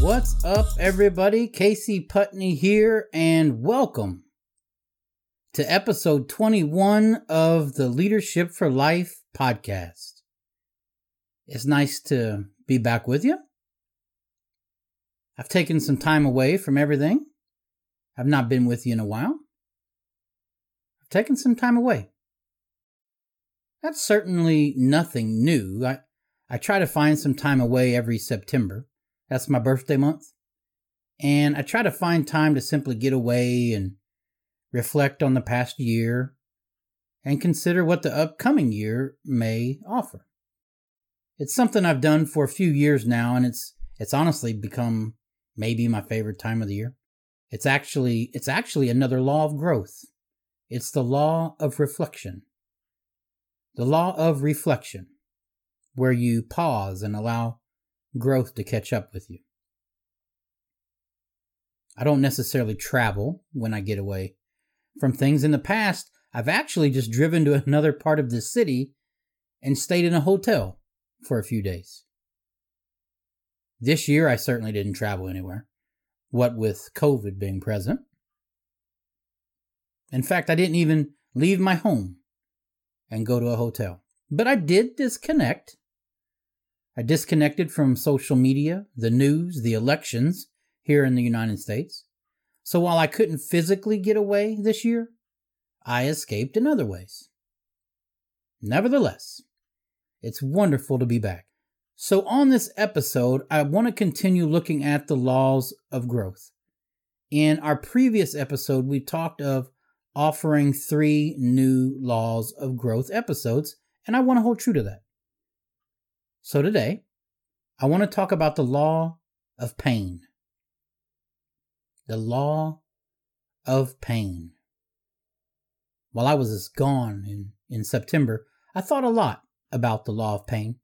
What's up, everybody? Casey Putney here, and welcome to episode 21 of the Leadership for Life podcast. It's nice to be back with you. I've taken some time away from everything. I've not been with you in a while. Taken some time away. That's certainly nothing new. I, I try to find some time away every September that's my birthday month. And I try to find time to simply get away and reflect on the past year and consider what the upcoming year may offer. It's something I've done for a few years now and it's it's honestly become maybe my favorite time of the year. It's actually it's actually another law of growth. It's the law of reflection. The law of reflection where you pause and allow growth to catch up with you. I don't necessarily travel when I get away from things. In the past, I've actually just driven to another part of the city and stayed in a hotel for a few days. This year, I certainly didn't travel anywhere, what with COVID being present. In fact, I didn't even leave my home and go to a hotel. But I did disconnect I disconnected from social media, the news, the elections here in the United States. So while I couldn't physically get away this year, I escaped in other ways. Nevertheless, it's wonderful to be back. So, on this episode, I want to continue looking at the laws of growth. In our previous episode, we talked of offering three new laws of growth episodes, and I want to hold true to that. So today, I want to talk about the law of pain. The law of pain. While I was gone in, in September, I thought a lot about the law of pain.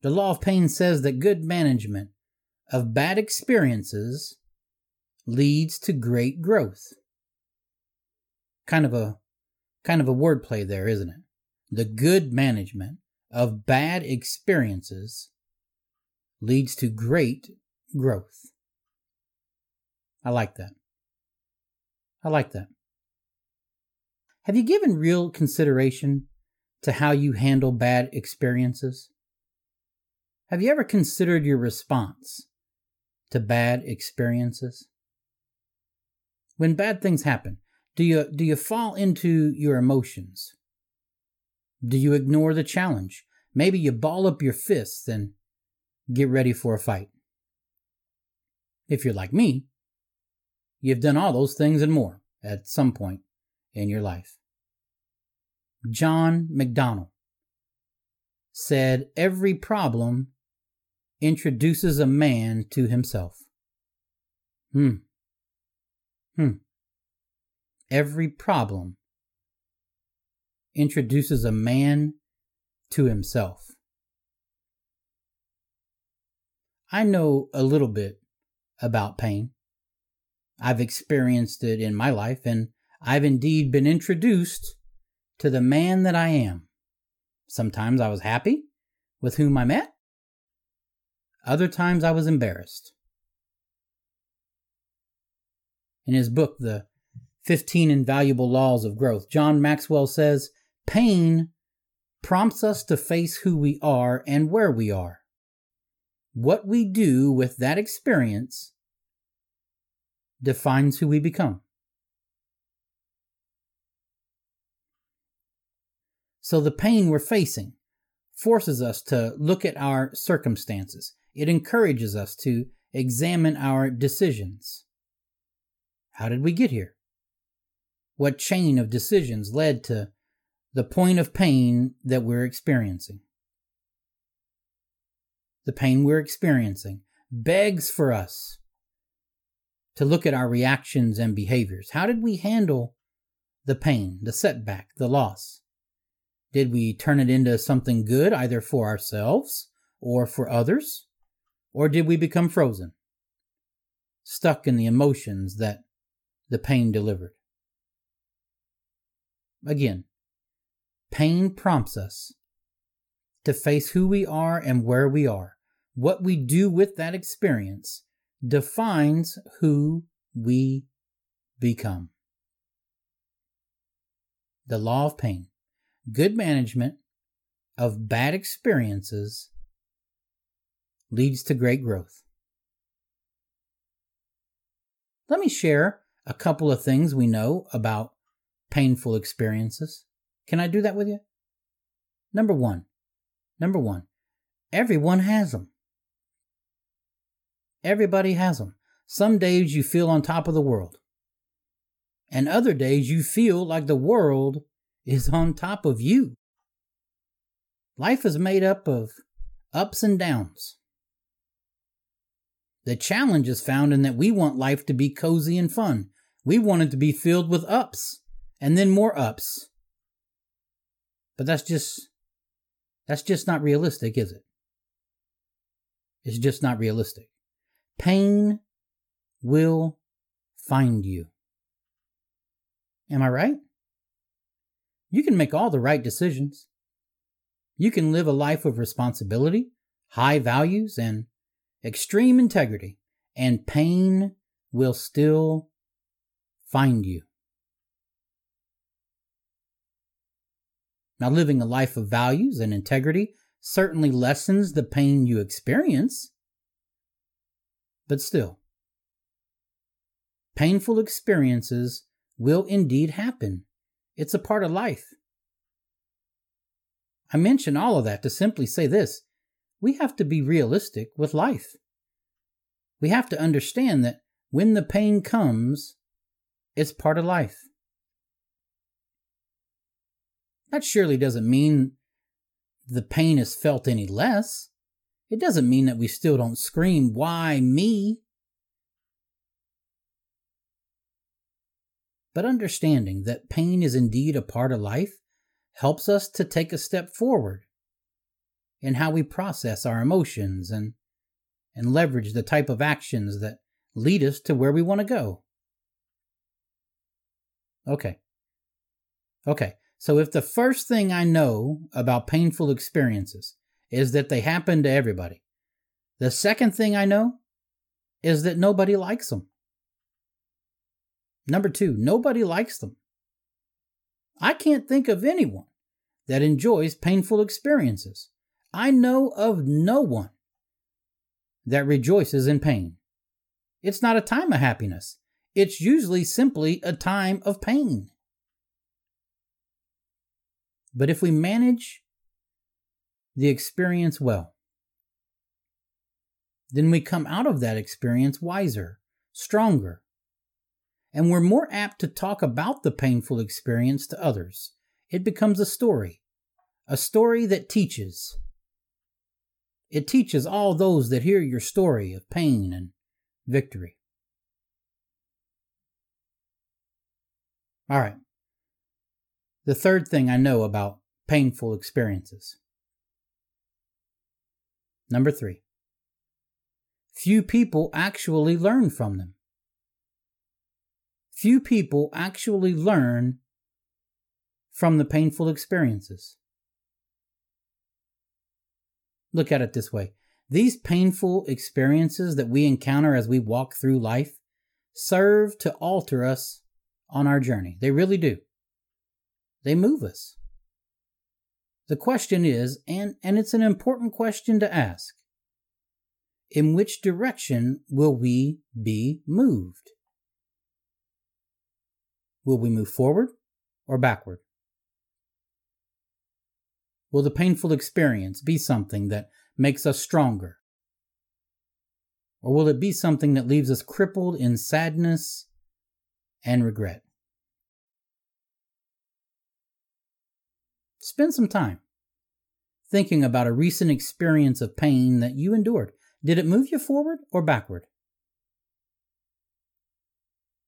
The law of pain says that good management of bad experiences leads to great growth. Kind of a kind of a wordplay there, isn't it? The good management of bad experiences leads to great growth. I like that. I like that. Have you given real consideration to how you handle bad experiences? Have you ever considered your response to bad experiences? When bad things happen, do you do you fall into your emotions? Do you ignore the challenge? Maybe you ball up your fists and get ready for a fight. If you're like me, you've done all those things and more at some point in your life. John McDonnell said, Every problem introduces a man to himself. Hmm. Hmm. Every problem introduces a man to himself. I know a little bit about pain. I've experienced it in my life, and I've indeed been introduced to the man that I am. Sometimes I was happy with whom I met, other times I was embarrassed. In his book, The 15 Invaluable Laws of Growth, John Maxwell says, Pain prompts us to face who we are and where we are. What we do with that experience defines who we become. So the pain we're facing forces us to look at our circumstances. It encourages us to examine our decisions. How did we get here? What chain of decisions led to the point of pain that we're experiencing. The pain we're experiencing begs for us to look at our reactions and behaviors. How did we handle the pain, the setback, the loss? Did we turn it into something good either for ourselves or for others? Or did we become frozen, stuck in the emotions that the pain delivered? Again, pain prompts us to face who we are and where we are. What we do with that experience defines who we become. The law of pain. Good management of bad experiences leads to great growth. Let me share a couple of things we know about painful experiences. Can I do that with you? Number one, number one, everyone has them. Everybody has them. Some days you feel on top of the world, and other days you feel like the world is on top of you. Life is made up of ups and downs. The challenge is found in that we want life to be cozy and fun. We want it to be filled with ups and then more ups. But that's just that's just not realistic, is it? It's just not realistic. Pain will find you. Am I right? You can make all the right decisions. You can live a life of responsibility, high values, and extreme integrity, and pain will still find you. Now, living a life of values and integrity certainly lessens the pain you experience, but still, painful experiences will indeed happen. It's a part of life. I mention all of that to simply say this we have to be realistic with life. We have to understand that when the pain comes, it's part of life. That surely doesn't mean the pain is felt any less. It doesn't mean that we still don't scream, Why me? But understanding that pain is indeed a part of life helps us to take a step forward in how we process our emotions and and leverage the type of actions that lead us to where we want to go. Okay. Okay. So if the first thing I know about painful experiences is that they happen to everybody, the second thing I know is that nobody likes them. Number two, nobody likes them. I can't think of anyone that enjoys painful experiences. I know of no one that rejoices in pain. It's not a time of happiness, it's usually simply a time of pain. But if we manage the experience well, then we come out of that experience wiser, stronger, and we're more apt to talk about the painful experience to others. It becomes a story, a story that teaches. It teaches all those that hear your story of pain and victory. All right. The third thing I know about painful experiences. Number three. Few people actually learn from them few people actually learn from the painful experiences. Look at it this way these painful experiences that we encounter as we walk through life serve to alter us on our journey. They really do. They move us. The question is, and, and it's an important question to ask in which direction will we be moved? Will we move forward or backward? Will the painful experience be something that makes us stronger? Or will it be something that leaves us crippled in sadness and regret? Spend some time thinking about a recent experience of pain that you endured. Did it move you forward or backward?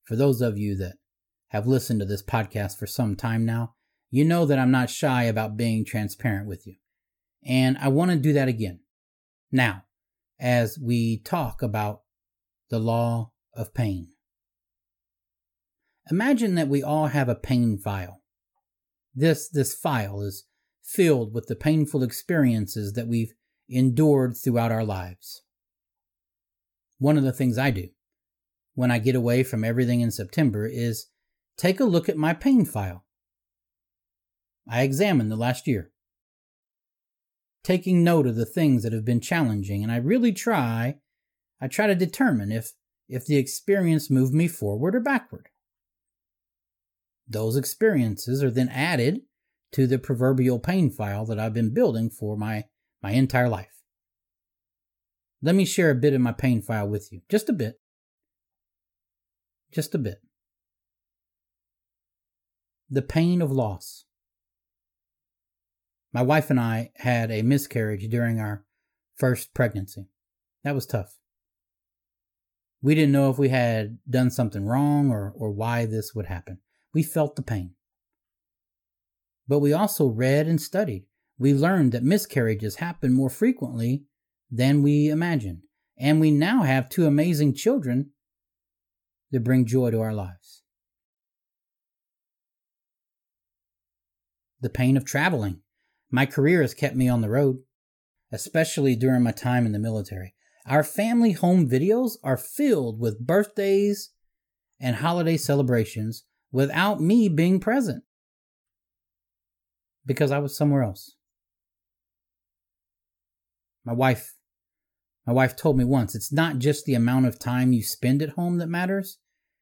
For those of you that have listened to this podcast for some time now, you know that I'm not shy about being transparent with you. And I want to do that again. Now, as we talk about the law of pain. Imagine that we all have a pain file. This, this file is filled with the painful experiences that we've endured throughout our lives. One of the things I do when I get away from everything in September is take a look at my pain file. I examine the last year, taking note of the things that have been challenging, and I really try, I try to determine if, if the experience moved me forward or backward. Those experiences are then added to the proverbial pain file that I've been building for my, my entire life. Let me share a bit of my pain file with you. Just a bit. Just a bit. The pain of loss. My wife and I had a miscarriage during our first pregnancy. That was tough. We didn't know if we had done something wrong or, or why this would happen. We felt the pain. But we also read and studied. We learned that miscarriages happen more frequently than we imagined. And we now have two amazing children that bring joy to our lives. The pain of traveling. My career has kept me on the road, especially during my time in the military. Our family home videos are filled with birthdays and holiday celebrations without me being present because I was somewhere else. My wife my wife told me once, it's not just the amount of time you spend at home that matters,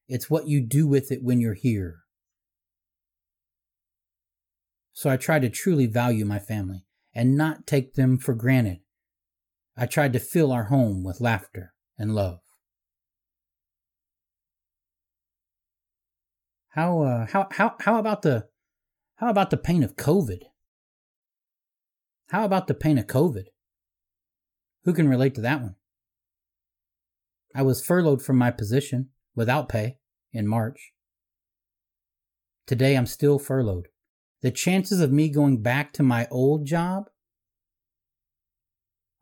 it's what you do with it when you're here. So I tried to truly value my family and not take them for granted. I tried to fill our home with laughter and love. How uh, how how how about the how about the pain of COVID? How about the pain of COVID? Who can relate to that one? I was furloughed from my position without pay in March. Today I'm still furloughed. The chances of me going back to my old job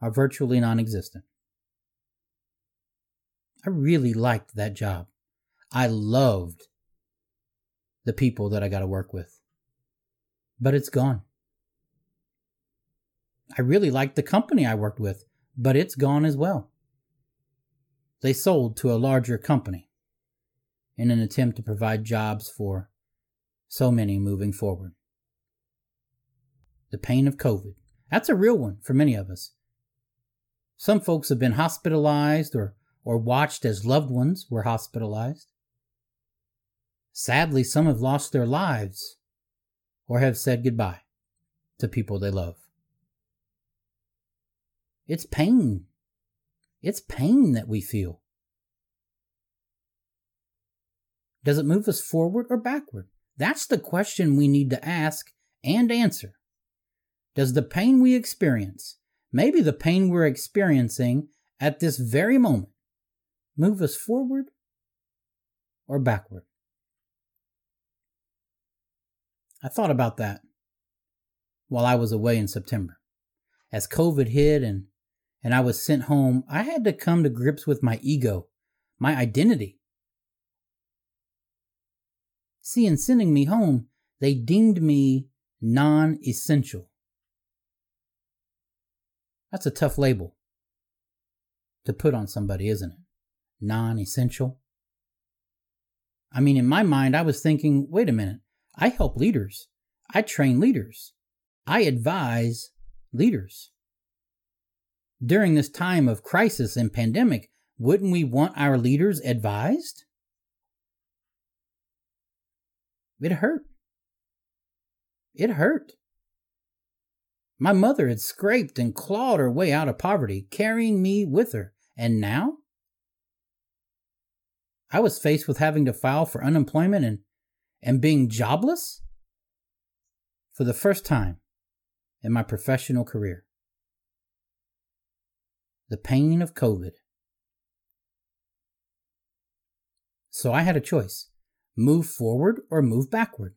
are virtually non existent. I really liked that job. I loved the people that I got to work with. But it's gone. I really liked the company I worked with, but it's gone as well. They sold to a larger company in an attempt to provide jobs for so many moving forward. The pain of COVID. That's a real one for many of us. Some folks have been hospitalized or, or watched as loved ones were hospitalized. Sadly, some have lost their lives or have said goodbye to people they love. It's pain. It's pain that we feel. Does it move us forward or backward? That's the question we need to ask and answer. Does the pain we experience, maybe the pain we're experiencing at this very moment, move us forward or backward? I thought about that while I was away in September. As COVID hit and, and I was sent home, I had to come to grips with my ego, my identity. See, in sending me home, they deemed me non essential. That's a tough label to put on somebody, isn't it? Non essential. I mean, in my mind, I was thinking, wait a minute. I help leaders. I train leaders. I advise leaders. During this time of crisis and pandemic, wouldn't we want our leaders advised? It hurt. It hurt. My mother had scraped and clawed her way out of poverty, carrying me with her. And now? I was faced with having to file for unemployment and and being jobless for the first time in my professional career. The pain of COVID. So I had a choice move forward or move backward.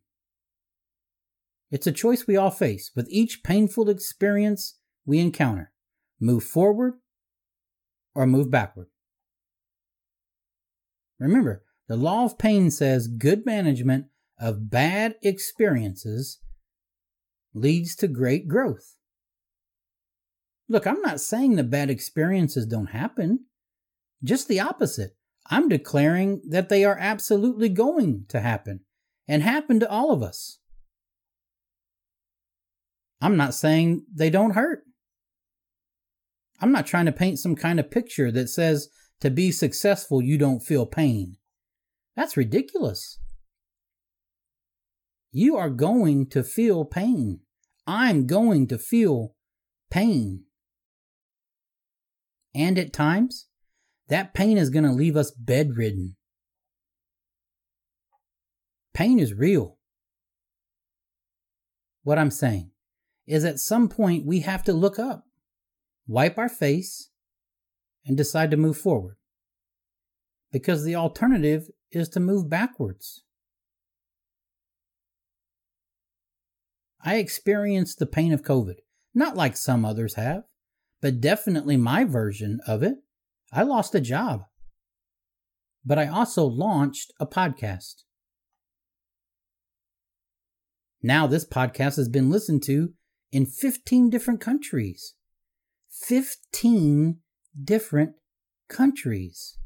It's a choice we all face with each painful experience we encounter move forward or move backward. Remember, the law of pain says good management of bad experiences leads to great growth. Look, I'm not saying the bad experiences don't happen. Just the opposite. I'm declaring that they are absolutely going to happen and happen to all of us. I'm not saying they don't hurt. I'm not trying to paint some kind of picture that says to be successful, you don't feel pain. That's ridiculous. You are going to feel pain. I'm going to feel pain. And at times, that pain is going to leave us bedridden. Pain is real. What I'm saying is at some point we have to look up, wipe our face, and decide to move forward. Because the alternative is to move backwards. I experienced the pain of COVID, not like some others have, but definitely my version of it. I lost a job. But I also launched a podcast. Now, this podcast has been listened to in 15 different countries. 15 different countries.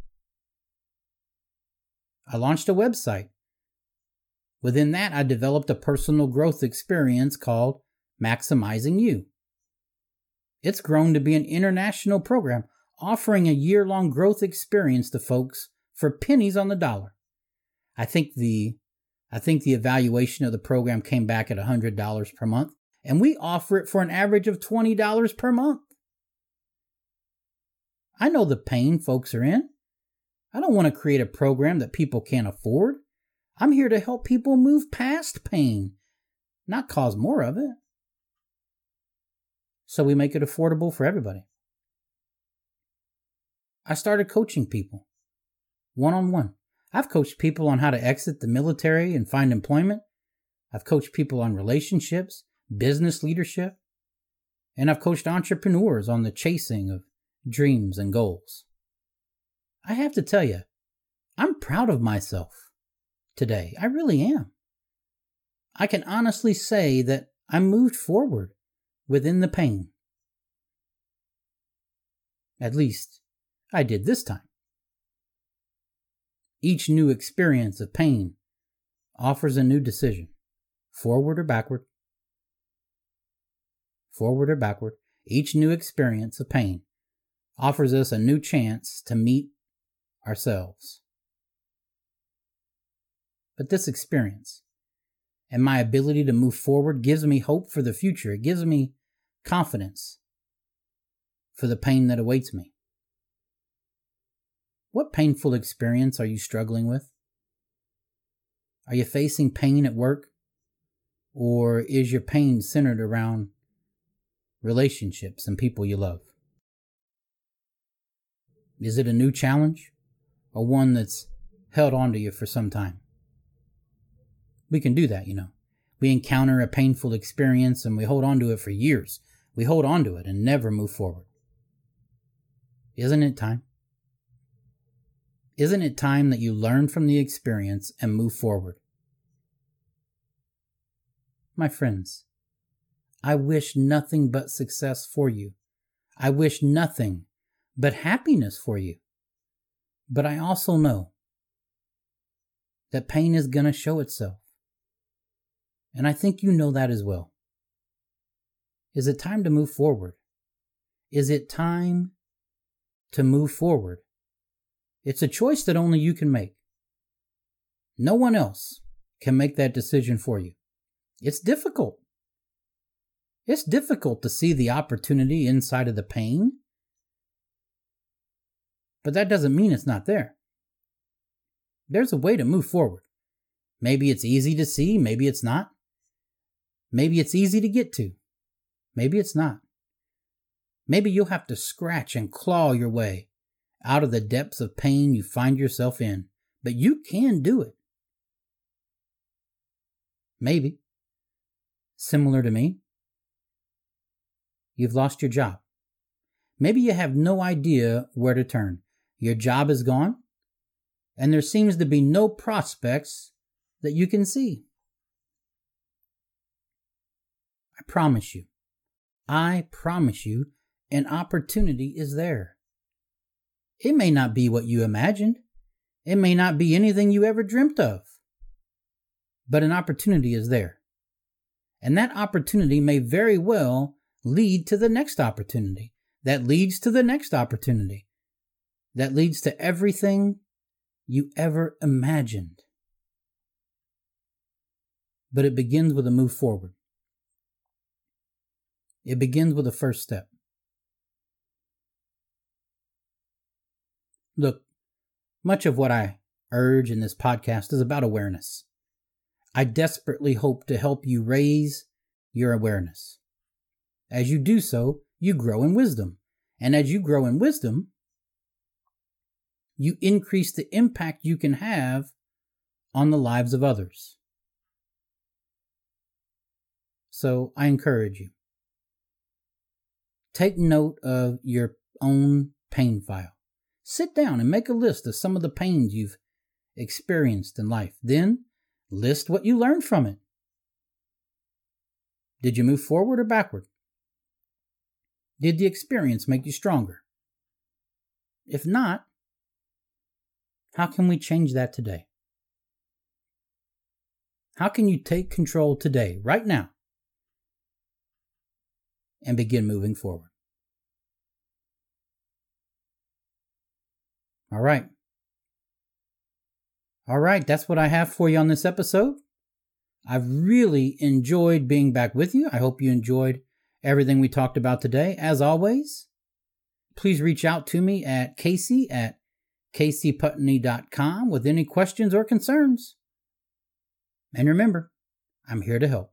I launched a website. Within that, I developed a personal growth experience called Maximizing You. It's grown to be an international program offering a year long growth experience to folks for pennies on the dollar. I think the I think the evaluation of the program came back at $100 per month, and we offer it for an average of $20 per month. I know the pain folks are in. I don't want to create a program that people can't afford. I'm here to help people move past pain, not cause more of it. So we make it affordable for everybody. I started coaching people one on one. I've coached people on how to exit the military and find employment. I've coached people on relationships, business leadership, and I've coached entrepreneurs on the chasing of dreams and goals. I have to tell you, I'm proud of myself today. I really am. I can honestly say that I moved forward within the pain. At least I did this time. Each new experience of pain offers a new decision forward or backward. Forward or backward. Each new experience of pain offers us a new chance to meet ourselves. But this experience and my ability to move forward gives me hope for the future. It gives me confidence for the pain that awaits me. What painful experience are you struggling with? Are you facing pain at work? Or is your pain centered around relationships and people you love? Is it a new challenge or one that's held on to you for some time? We can do that, you know. We encounter a painful experience and we hold on to it for years. We hold on to it and never move forward. Isn't it time? Isn't it time that you learn from the experience and move forward? My friends, I wish nothing but success for you. I wish nothing but happiness for you. But I also know that pain is going to show itself. And I think you know that as well. Is it time to move forward? Is it time to move forward? It's a choice that only you can make. No one else can make that decision for you. It's difficult. It's difficult to see the opportunity inside of the pain, but that doesn't mean it's not there. There's a way to move forward. Maybe it's easy to see, maybe it's not. Maybe it's easy to get to, maybe it's not. Maybe you'll have to scratch and claw your way out of the depths of pain you find yourself in, but you can do it. Maybe. Similar to me. You've lost your job. Maybe you have no idea where to turn. Your job is gone, and there seems to be no prospects that you can see. Promise you, I promise you, an opportunity is there. It may not be what you imagined. It may not be anything you ever dreamt of. But an opportunity is there. And that opportunity may very well lead to the next opportunity. That leads to the next opportunity. That leads to everything you ever imagined. But it begins with a move forward. It begins with the first step. Look, much of what I urge in this podcast is about awareness. I desperately hope to help you raise your awareness. As you do so, you grow in wisdom. And as you grow in wisdom, you increase the impact you can have on the lives of others. So I encourage you. Take note of your own pain file. Sit down and make a list of some of the pains you've experienced in life. Then list what you learned from it. Did you move forward or backward? Did the experience make you stronger? If not, how can we change that today? How can you take control today, right now, and begin moving forward? All right. All right, that's what I have for you on this episode. I've really enjoyed being back with you. I hope you enjoyed everything we talked about today. As always, please reach out to me at Casey at caseyputney.com with any questions or concerns. And remember, I'm here to help.